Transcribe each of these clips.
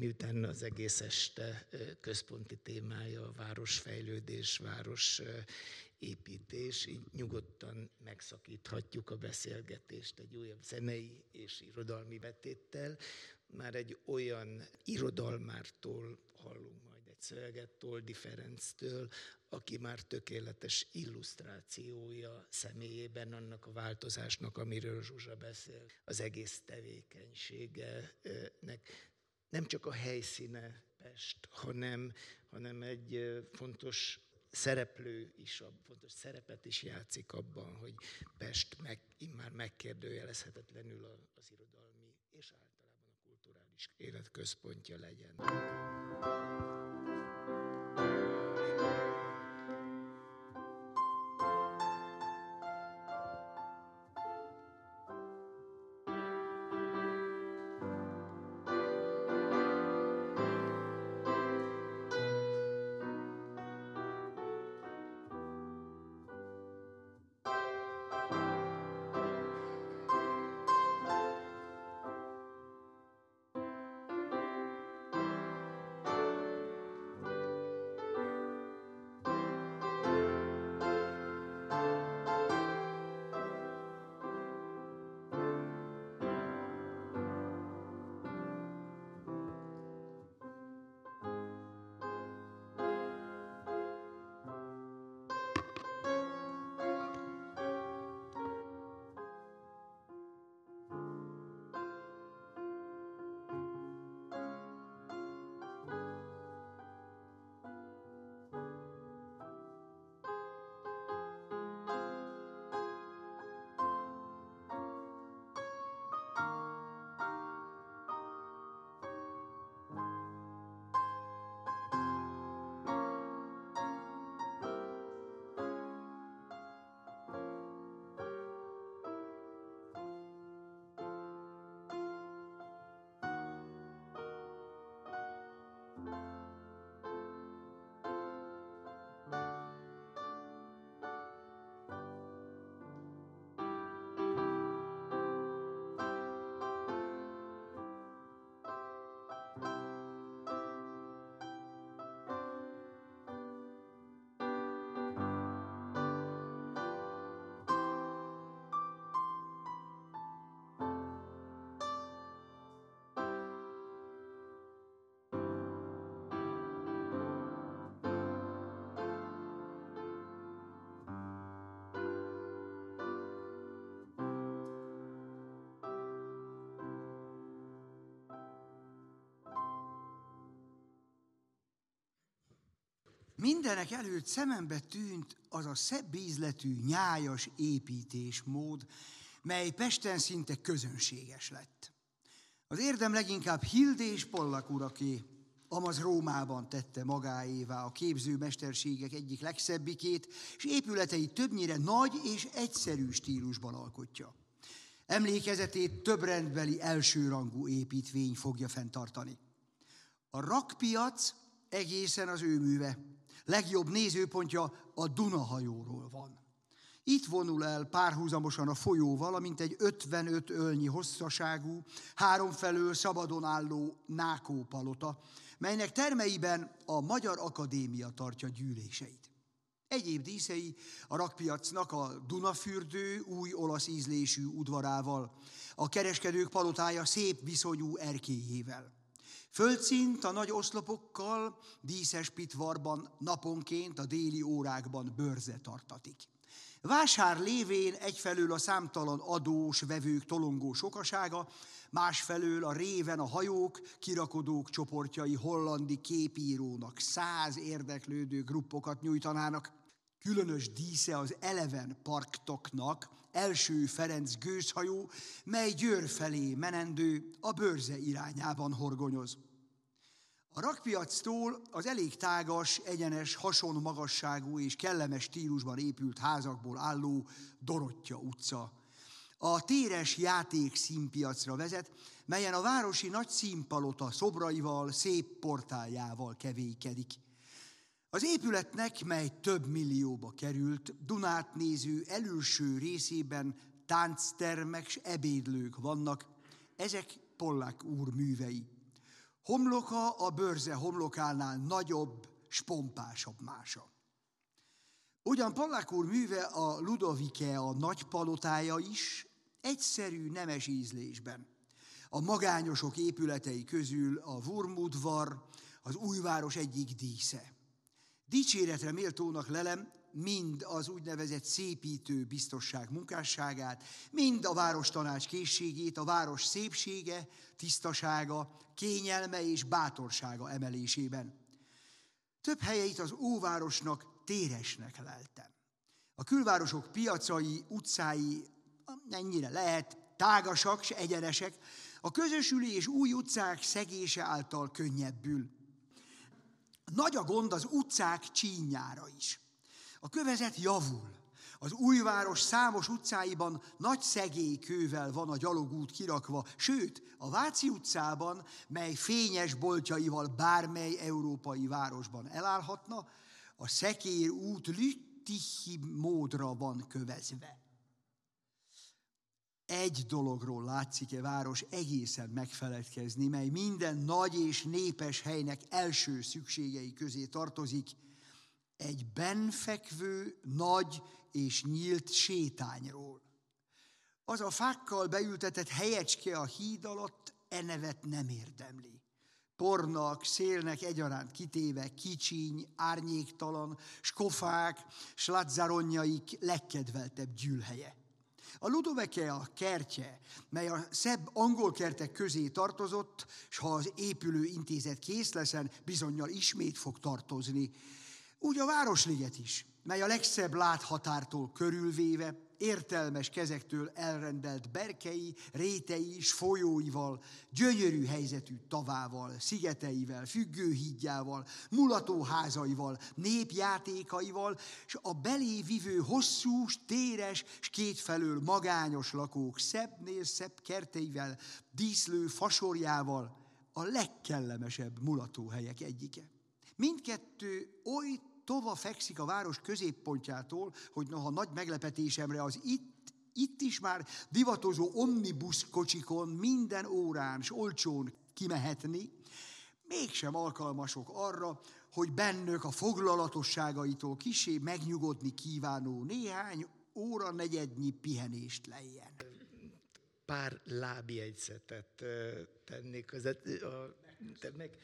miután az egész este központi témája a városfejlődés, város építés, így nyugodtan megszakíthatjuk a beszélgetést egy újabb zenei és irodalmi betéttel. Már egy olyan irodalmártól hallunk majd egy szöveget, Toldi Ferenctől, aki már tökéletes illusztrációja személyében annak a változásnak, amiről Zsuzsa beszél, az egész tevékenységenek nem csak a helyszíne Pest, hanem, hanem egy fontos szereplő is, a fontos szerepet is játszik abban, hogy Pest meg, immár megkérdőjelezhetetlenül az irodalmi és általában a kulturális élet központja legyen. Mindenek előtt szemembe tűnt az a szebb ízletű, nyájas építésmód, mely Pesten szinte közönséges lett. Az érdem leginkább Hilde és Pollak uraké, amaz Rómában tette magáévá a képzőmesterségek egyik legszebbikét, és épületei többnyire nagy és egyszerű stílusban alkotja. Emlékezetét több rendbeli elsőrangú építvény fogja fenntartani. A rakpiac egészen az ő műve, legjobb nézőpontja a Dunahajóról van. Itt vonul el párhuzamosan a folyó, valamint egy 55 ölnyi hosszaságú, háromfelől szabadon álló Nákó palota, melynek termeiben a Magyar Akadémia tartja gyűléseit. Egyéb díszei a rakpiacnak a Dunafürdő új olasz ízlésű udvarával, a kereskedők palotája szép viszonyú erkélyével. Földszint a nagy oszlopokkal, díszes pitvarban naponként a déli órákban bőrze tartatik. Vásár lévén egyfelől a számtalan adós, vevők tolongó sokasága, másfelől a réven a hajók, kirakodók csoportjai hollandi képírónak száz érdeklődő gruppokat nyújtanának. Különös dísze az Eleven Parktoknak, első Ferenc gőzhajó, mely Győr felé menendő a bőrze irányában horgonyoz. A rakpiactól az elég tágas, egyenes, hason magasságú és kellemes stílusban épült házakból álló Dorottya utca. A téres játék színpiacra vezet, melyen a városi nagy színpalota szobraival, szép portáljával kevékedik. Az épületnek, mely több millióba került, Dunát néző előső részében tánctermek s ebédlők vannak, ezek Pollák úr művei. Homloka a bőrze homlokánál nagyobb, spompásabb mása. Ugyan Pallák úr műve a Ludovike a nagy palotája is egyszerű, nemes ízlésben. A magányosok épületei közül a Wurmudvar az újváros egyik dísze. Dicséretre méltónak lelem mind az úgynevezett szépítő biztosság munkásságát, mind a város tanács készségét, a város szépsége, tisztasága, kényelme és bátorsága emelésében. Több helyeit az óvárosnak téresnek leltem. A külvárosok piacai, utcái mennyire lehet, tágasak és egyenesek, a közösülés új utcák szegése által könnyebbül. Nagy a gond az utcák csínyára is. A kövezet javul. Az újváros számos utcáiban nagy szegélykővel van a gyalogút kirakva, sőt, a Váci utcában, mely fényes boltjaival bármely európai városban elállhatna, a szekér út lüttihi módra van kövezve. Egy dologról látszik-e város egészen megfeledkezni, mely minden nagy és népes helynek első szükségei közé tartozik, egy benfekvő, nagy és nyílt sétányról. Az a fákkal beültetett helyecske a híd alatt e nevet nem érdemli. Pornak, szélnek egyaránt kitéve, kicsiny, árnyéktalan, skofák, slatzaronjaik legkedveltebb gyűlhelye. A Ludoveke a kertje, mely a szebb angol kertek közé tartozott, és ha az épülő intézet kész leszen, bizonyal ismét fog tartozni. Úgy a Városliget is, mely a legszebb láthatártól körülvéve, értelmes kezektől elrendelt berkei, rétei és folyóival, gyönyörű helyzetű tavával, szigeteivel, függőhídjával, mulatóházaival, népjátékaival, és a belé hosszú, téres, és kétfelől magányos lakók szebbnél szebb kerteivel, díszlő fasorjával a legkellemesebb mulatóhelyek egyike. Mindkettő oly tova fekszik a város középpontjától, hogy noha nagy meglepetésemre az itt, itt is már divatozó omnibus kocsikon minden órán s olcsón kimehetni, mégsem alkalmasok arra, hogy bennök a foglalatosságaitól kisé megnyugodni kívánó néhány óra negyednyi pihenést lejjen. Pár lábjegyzetet tennék hozzá. Te meg,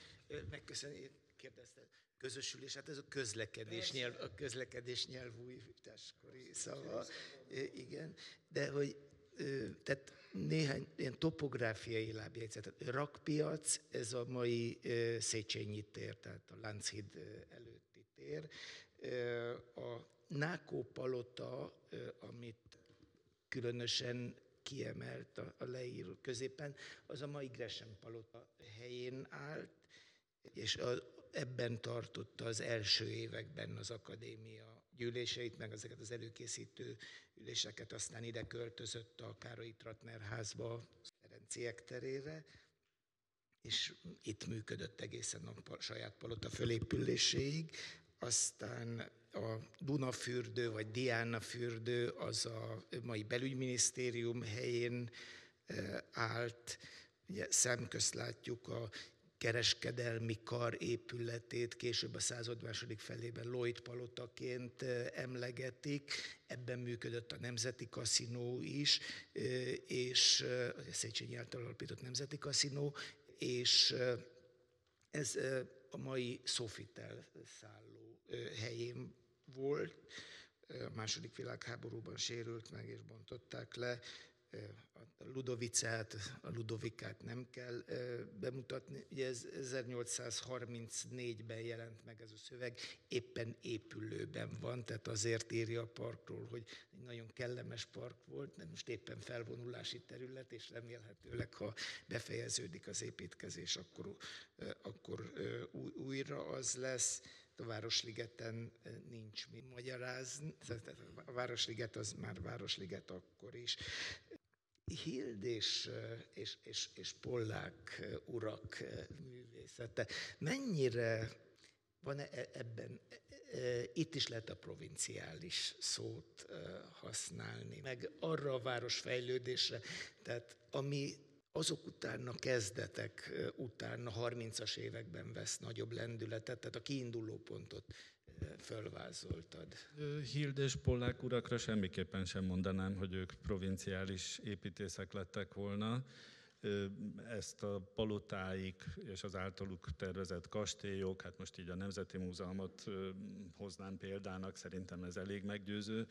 megköszönni, kérdezted közösülés, hát ez a közlekedés, nyelv, a közlekedés nyelvújításkori szava, igen, de hogy tehát néhány ilyen topográfiai lábjegyzet. Rakpiac, ez a mai Széchenyi tér, tehát a Lánchíd előtti tér. A Nákó palota, amit különösen kiemelt a, a leíró középen, az a mai Gresham palota helyén állt, és a, ebben tartotta az első években az akadémia gyűléseit, meg ezeket az előkészítő üléseket, aztán ide költözött a Károly Tratner házba, Ferenciek terére, és itt működött egészen a saját palota fölépüléséig, aztán a Dunafürdő vagy Diana fürdő az a mai belügyminisztérium helyén eh, állt, ugye szemközt látjuk a kereskedelmi kar épületét később a század második felében Lloyd palotaként emlegetik. Ebben működött a Nemzeti Kaszinó is, és a Széchenyi által alapított Nemzeti Kaszinó, és ez a mai Sofitel szálló helyén volt. A második világháborúban sérült meg, és bontották le a Ludovicát, a Ludovikát nem kell bemutatni. Ugye ez 1834-ben jelent meg ez a szöveg, éppen épülőben van, tehát azért írja a parkról, hogy egy nagyon kellemes park volt, de most éppen felvonulási terület, és remélhetőleg, ha befejeződik az építkezés, akkor, akkor újra az lesz a Városligeten nincs mit magyarázni, a Városliget az már Városliget akkor is. Hild és, és, és, és Pollák urak művészete. Mennyire van -e ebben, itt is lehet a provinciális szót használni, meg arra a városfejlődésre, tehát ami azok után, a kezdetek után, a 30-as években vesz nagyobb lendületet, tehát a kiinduló pontot fölvázoltad. Hild Pollák urakra semmiképpen sem mondanám, hogy ők provinciális építészek lettek volna ezt a palotáik és az általuk tervezett kastélyok, hát most így a Nemzeti Múzeumot hoznám példának, szerintem ez elég meggyőző,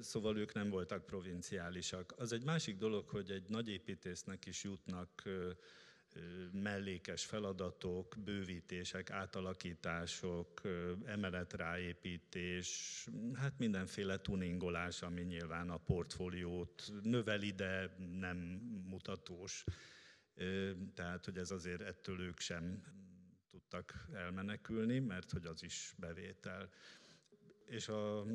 szóval ők nem voltak provinciálisak. Az egy másik dolog, hogy egy nagy építésznek is jutnak mellékes feladatok, bővítések, átalakítások, emeletráépítés, hát mindenféle tuningolás, ami nyilván a portfóliót növeli, de nem mutatós. Tehát, hogy ez azért ettől ők sem tudtak elmenekülni, mert hogy az is bevétel. És a,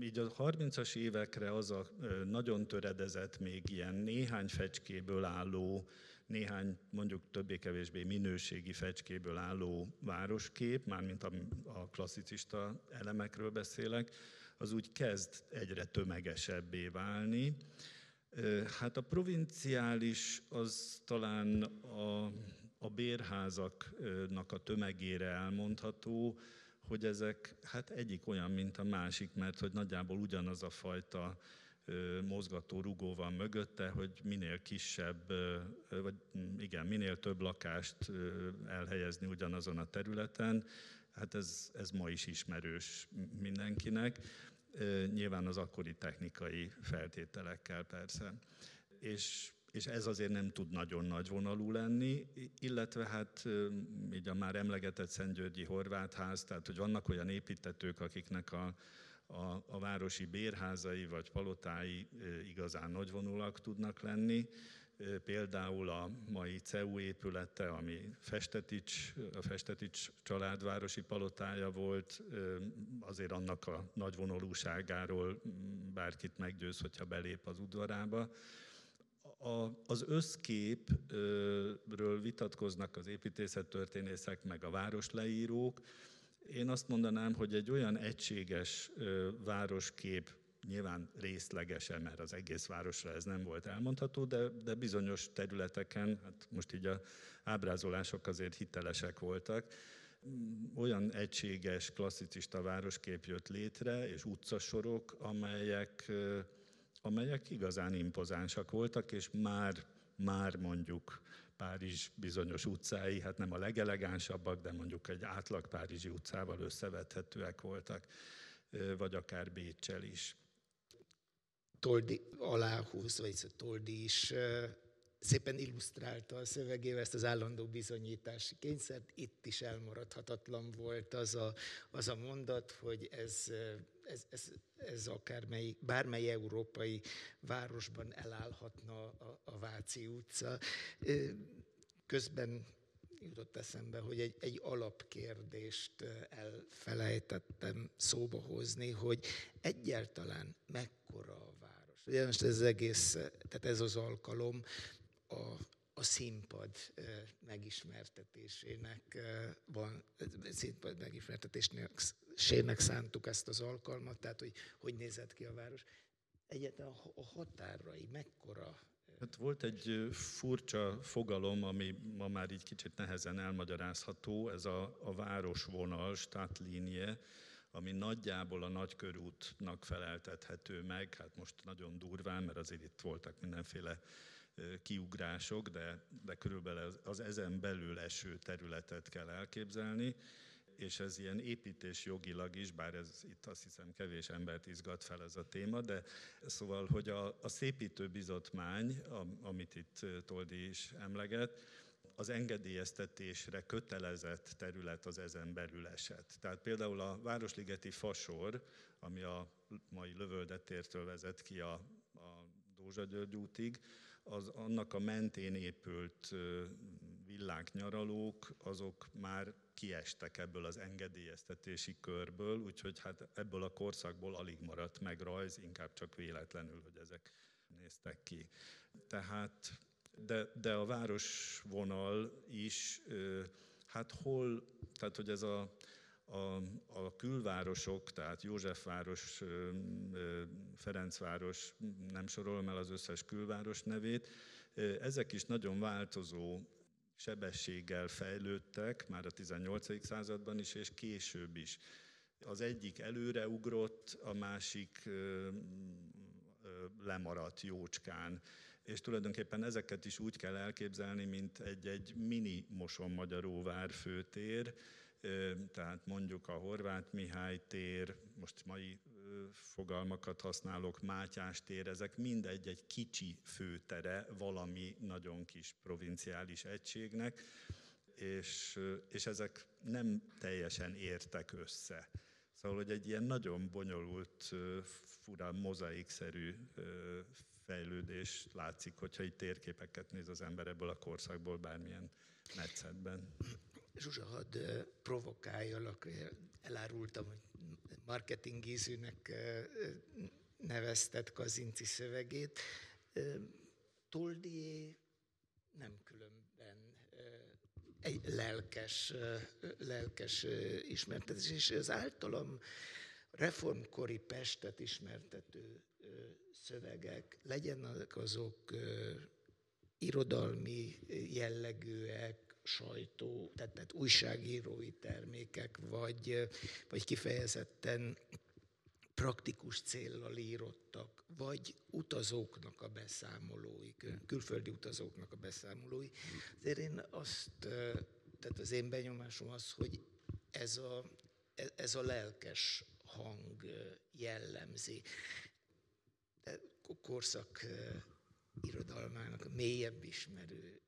így a 30-as évekre az a nagyon töredezett, még ilyen néhány fecskéből álló néhány mondjuk többé-kevésbé minőségi fecskéből álló városkép, mármint a, a klasszicista elemekről beszélek, az úgy kezd egyre tömegesebbé válni. Hát a provinciális az talán a, a bérházaknak a tömegére elmondható, hogy ezek hát egyik olyan, mint a másik, mert hogy nagyjából ugyanaz a fajta mozgató rugó van mögötte, hogy minél kisebb, vagy mm, igen, minél több lakást elhelyezni ugyanazon a területen. Hát ez, ez ma is ismerős mindenkinek, nyilván az akkori technikai feltételekkel persze. És és ez azért nem tud nagyon nagy vonalú lenni, illetve hát így a már emlegetett Szentgyörgyi Horvátház, tehát hogy vannak olyan építetők, akiknek a, a, a városi bérházai vagy palotái igazán nagyvonulak tudnak lenni. Például a mai CEU épülete, ami Festetics, a Festetics családvárosi palotája volt, azért annak a nagyvonulúságáról bárkit meggyőz, hogyha belép az udvarába. A, az összképről vitatkoznak az építészettörténészek, meg a városleírók, én azt mondanám, hogy egy olyan egységes városkép, nyilván részlegesen, mert az egész városra ez nem volt elmondható, de, de bizonyos területeken, hát most így a ábrázolások azért hitelesek voltak, olyan egységes, klasszicista városkép jött létre, és utcasorok, amelyek, amelyek igazán impozánsak voltak, és már, már mondjuk Párizs bizonyos utcái, hát nem a legelegánsabbak, de mondjuk egy átlag párizsi utcával összevethetőek voltak, vagy akár Bécsel is. Toldi aláhúz, vagy Toldi is szépen illusztrálta a szövegével ezt az állandó bizonyítási kényszert. Itt is elmaradhatatlan volt az a, az a mondat, hogy ez, ez, ez, ez akármely, bármely európai városban elállhatna a, a Váci utca. Közben jutott eszembe, hogy egy, egy alapkérdést elfelejtettem szóba hozni, hogy egyáltalán mekkora a város. Ugye most ez az egész, tehát ez az alkalom a, a színpad megismertetésének van, színpad megismertetésének szántuk ezt az alkalmat, tehát hogy hogy nézett ki a város. Egyáltalán a határai mekkora? Hát volt egy furcsa fogalom, ami ma már így kicsit nehezen elmagyarázható, ez a, a városvonal, Stadtlinie, ami nagyjából a nagykörútnak feleltethető meg, hát most nagyon durván, mert azért itt voltak mindenféle kiugrások, de, de körülbelül az ezen belül eső területet kell elképzelni, és ez ilyen építés jogilag is, bár ez itt azt hiszem kevés embert izgat fel ez a téma, de szóval, hogy a, a szépítő bizotmány, amit itt Toldi is emleget, az engedélyeztetésre kötelezett terület az ezen belül esett. Tehát például a Városligeti Fasor, ami a mai Lövöldetértől vezet ki a, a Dózsa György útig, az annak a mentén épült villák, nyaralók, azok már kiestek ebből az engedélyeztetési körből, úgyhogy hát ebből a korszakból alig maradt meg rajz, inkább csak véletlenül, hogy ezek néztek ki. Tehát, de, de a városvonal is, hát hol, tehát hogy ez a, a, a külvárosok, tehát Józsefváros, Ferencváros, nem sorolom el az összes külváros nevét, Ezek is nagyon változó sebességgel fejlődtek, már a 18. században is, és később is. Az egyik előre ugrott, a másik lemaradt jócskán. És tulajdonképpen ezeket is úgy kell elképzelni, mint egy-egy mini Moson-Magyaróvár főtér, tehát mondjuk a Horváth Mihály tér, most mai fogalmakat használok, Mátyás tér, ezek mind egy-egy kicsi főtere valami nagyon kis provinciális egységnek, és, és ezek nem teljesen értek össze. Szóval, hogy egy ilyen nagyon bonyolult, fura, mozaikszerű fejlődés látszik, hogyha itt térképeket néz az ember ebből a korszakból bármilyen metszetben. Zsuzsa, hadd provokáljalak, elárultam, hogy marketingízűnek nevezted Kazinci szövegét. Toldié nem különben egy lelkes, lelkes ismertetés, és az általam reformkori Pestet ismertető szövegek, legyenek azok irodalmi jellegűek, sajtó, tehát, tehát újságírói termékek, vagy, vagy kifejezetten praktikus céllal írottak, vagy utazóknak a beszámolói, külföldi utazóknak a beszámolói. Azért én azt, tehát az én benyomásom az, hogy ez a, ez a lelkes hang jellemzi. De korszak irodalmának mélyebb ismerő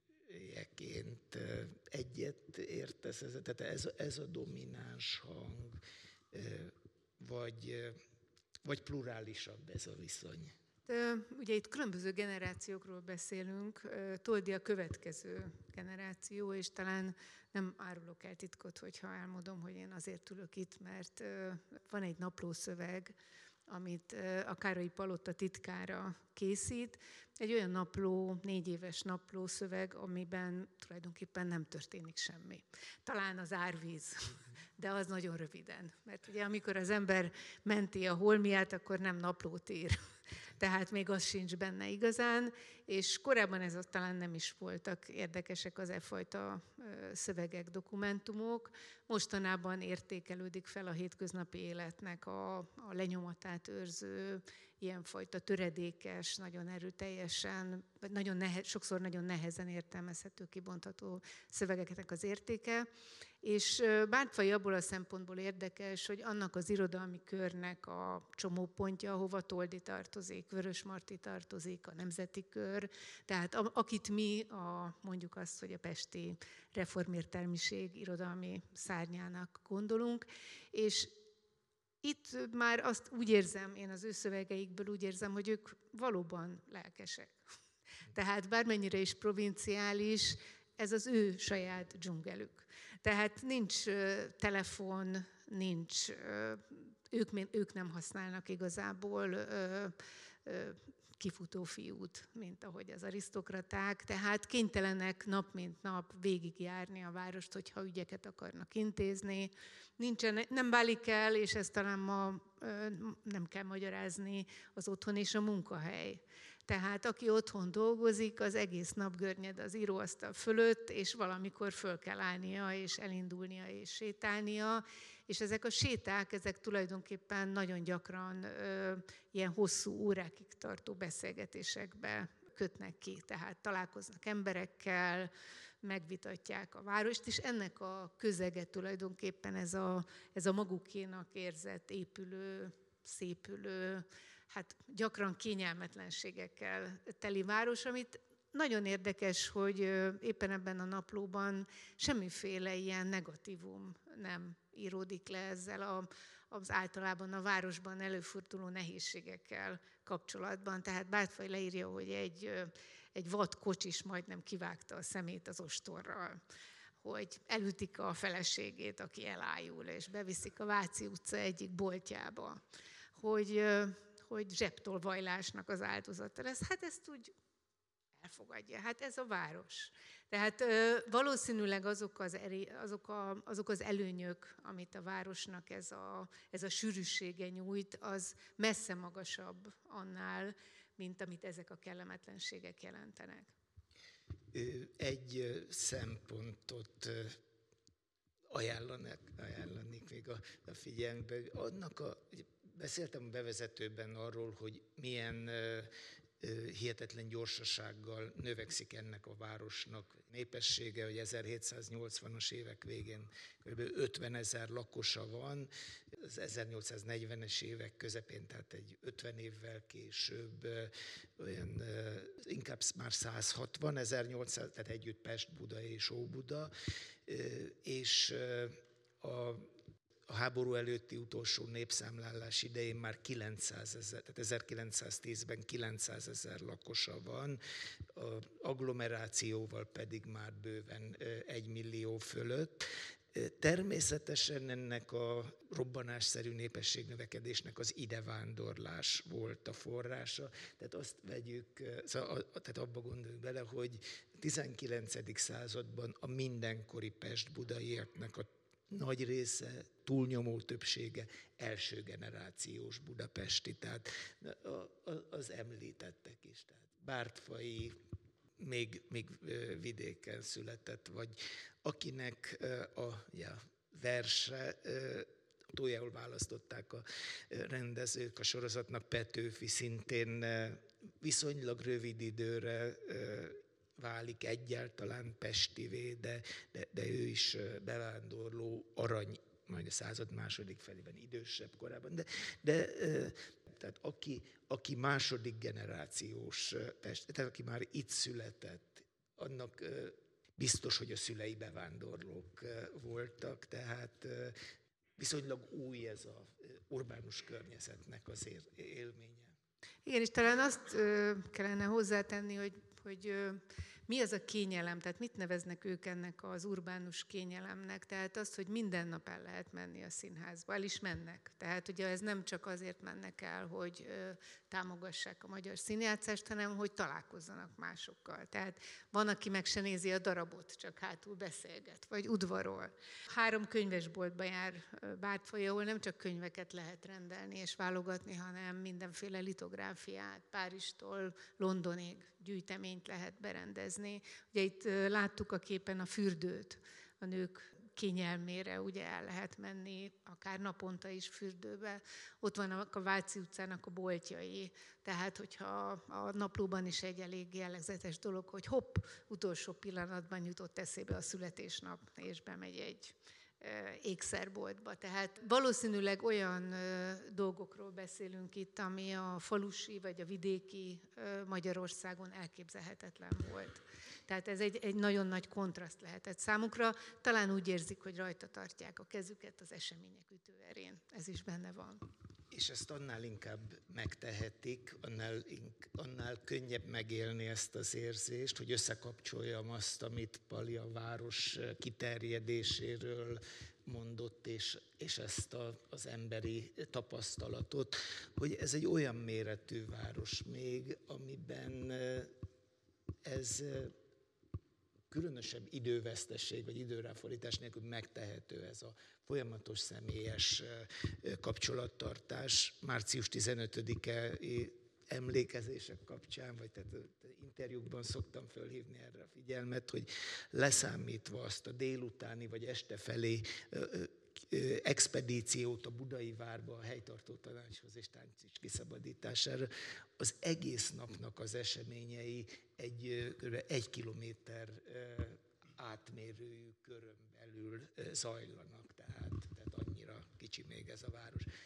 jeként egyet értesz, ez, tehát ez, ez a domináns hang, vagy, vagy plurálisabb ez a viszony? Ugye itt különböző generációkról beszélünk, Toldi a következő generáció, és talán nem árulok el titkot, hogyha elmondom, hogy én azért ülök itt, mert van egy naplószöveg, amit a Károly Palota titkára készít. Egy olyan napló, négy éves napló szöveg, amiben tulajdonképpen nem történik semmi. Talán az árvíz, de az nagyon röviden. Mert ugye amikor az ember menti a holmiát, akkor nem naplót ír, tehát még az sincs benne igazán, és korábban ez talán nem is voltak érdekesek az e fajta szövegek, dokumentumok. Mostanában értékelődik fel a hétköznapi életnek a, a lenyomatát őrző, ilyenfajta töredékes, nagyon erőteljesen, vagy nagyon nehe, sokszor nagyon nehezen értelmezhető, kibontható szövegeknek az értéke. És Bártfai abból a szempontból érdekes, hogy annak az irodalmi körnek a csomópontja, ahova Toldi tartozik, Vörös Marti tartozik, a Nemzeti Kör, tehát akit mi a, mondjuk azt, hogy a Pesti reformértelmiség irodalmi szárnyának gondolunk, és itt már azt úgy érzem, én az ő szövegeikből úgy érzem, hogy ők valóban lelkesek. Tehát bármennyire is provinciális, ez az ő saját dzsungelük. Tehát nincs telefon, nincs, ők, ők nem használnak igazából kifutó fiút, mint ahogy az arisztokraták, tehát kénytelenek nap mint nap végigjárni a várost, hogyha ügyeket akarnak intézni. Nincsen, nem válik el, és ezt talán ma nem kell magyarázni, az otthon és a munkahely. Tehát aki otthon dolgozik, az egész nap görnyed az íróasztal fölött, és valamikor föl kell állnia, és elindulnia, és sétálnia, és ezek a séták, ezek tulajdonképpen nagyon gyakran ö, ilyen hosszú órákig tartó beszélgetésekbe kötnek ki, tehát találkoznak emberekkel, megvitatják a várost, és ennek a közege tulajdonképpen ez a, ez a magukénak érzett, épülő, szépülő, hát gyakran kényelmetlenségekkel teli város, amit nagyon érdekes, hogy éppen ebben a naplóban semmiféle ilyen negatívum nem íródik le ezzel az általában a városban előforduló nehézségekkel kapcsolatban. Tehát Bátfaj leírja, hogy egy, egy vad kocsis majdnem kivágta a szemét az ostorral hogy elütik a feleségét, aki elájul, és beviszik a Váci utca egyik boltjába, hogy, hogy zsebtolvajlásnak az áldozata lesz. Hát ezt úgy elfogadja. Hát ez a város. Tehát valószínűleg azok az, eré, azok, a, azok az előnyök, amit a városnak ez a, ez a sűrűsége nyújt, az messze magasabb annál, mint amit ezek a kellemetlenségek jelentenek. egy szempontot ajánlanak, ajánlanék még a, a figyelmbe. Annak a, beszéltem a bevezetőben arról, hogy milyen hihetetlen gyorsasággal növekszik ennek a városnak népessége, hogy 1780-as évek végén kb. 50 ezer lakosa van, az 1840-es évek közepén, tehát egy 50 évvel később olyan inkább már 160, 1800, tehát együtt Pest, Buda és Óbuda, és a a háború előtti utolsó népszámlálás idején már 900 ezer, tehát 1910-ben 900 ezer lakosa van, a agglomerációval pedig már bőven egy millió fölött. Természetesen ennek a robbanásszerű népességnövekedésnek az idevándorlás volt a forrása. Tehát azt vegyük, szóval, tehát abba gondoljunk bele, hogy 19. században a mindenkori Pest-Budaiaknak a nagy része, túlnyomó többsége első generációs budapesti, tehát az említettek is. Tehát Bártfai még, még vidéken született, vagy akinek a ja, verse tójául választották a rendezők a sorozatnak, Petőfi szintén viszonylag rövid időre válik egyáltalán Pestivé, de, de, de ő is bevándorló arany, majd a század második felében, idősebb korában. De, de tehát aki, aki második generációs Pest, tehát aki már itt született, annak biztos, hogy a szülei bevándorlók voltak, tehát viszonylag új ez a urbánus környezetnek az élménye. Igen, és talán azt kellene hozzátenni, hogy, hogy mi az a kényelem, tehát mit neveznek ők ennek az urbánus kényelemnek, tehát az, hogy minden nap el lehet menni a színházba, el is mennek. Tehát ugye ez nem csak azért mennek el, hogy támogassák a magyar színjátszást, hanem hogy találkozzanak másokkal. Tehát van, aki meg se nézi a darabot, csak hátul beszélget, vagy udvarol. Három könyvesboltba jár Bártfoly, ahol nem csak könyveket lehet rendelni és válogatni, hanem mindenféle litográfiát, Párizstól Londonig gyűjteményt lehet berendezni. Ugye itt láttuk a képen a fürdőt, a nők kényelmére ugye el lehet menni, akár naponta is fürdőbe. Ott vannak a Váci utcának a boltjai, tehát hogyha a naplóban is egy elég jellegzetes dolog, hogy hopp, utolsó pillanatban jutott eszébe a születésnap, és bemegy egy ékszerboltba. Tehát valószínűleg olyan dolgokról beszélünk itt, ami a falusi vagy a vidéki Magyarországon elképzelhetetlen volt. Tehát ez egy, egy nagyon nagy kontraszt lehetett számukra. Talán úgy érzik, hogy rajta tartják a kezüket az események ütőerén. Ez is benne van. És ezt annál inkább megtehetik, annál, annál könnyebb megélni ezt az érzést, hogy összekapcsoljam azt, amit Pali a város kiterjedéséről mondott, és, és ezt a, az emberi tapasztalatot, hogy ez egy olyan méretű város még, amiben ez különösebb idővesztesség vagy időráfordítás nélkül megtehető ez a folyamatos személyes kapcsolattartás. Március 15-e emlékezések kapcsán, vagy tehát interjúkban szoktam fölhívni erre a figyelmet, hogy leszámítva azt a délutáni vagy este felé expedíciót a budai várba a helytartó tanácshoz és tánc kiszabadítására, az egész napnak az eseményei egy kb. egy kilométer átmérőjű körön belül zajlanak, tehát, tehát annyira kicsi még ez a város.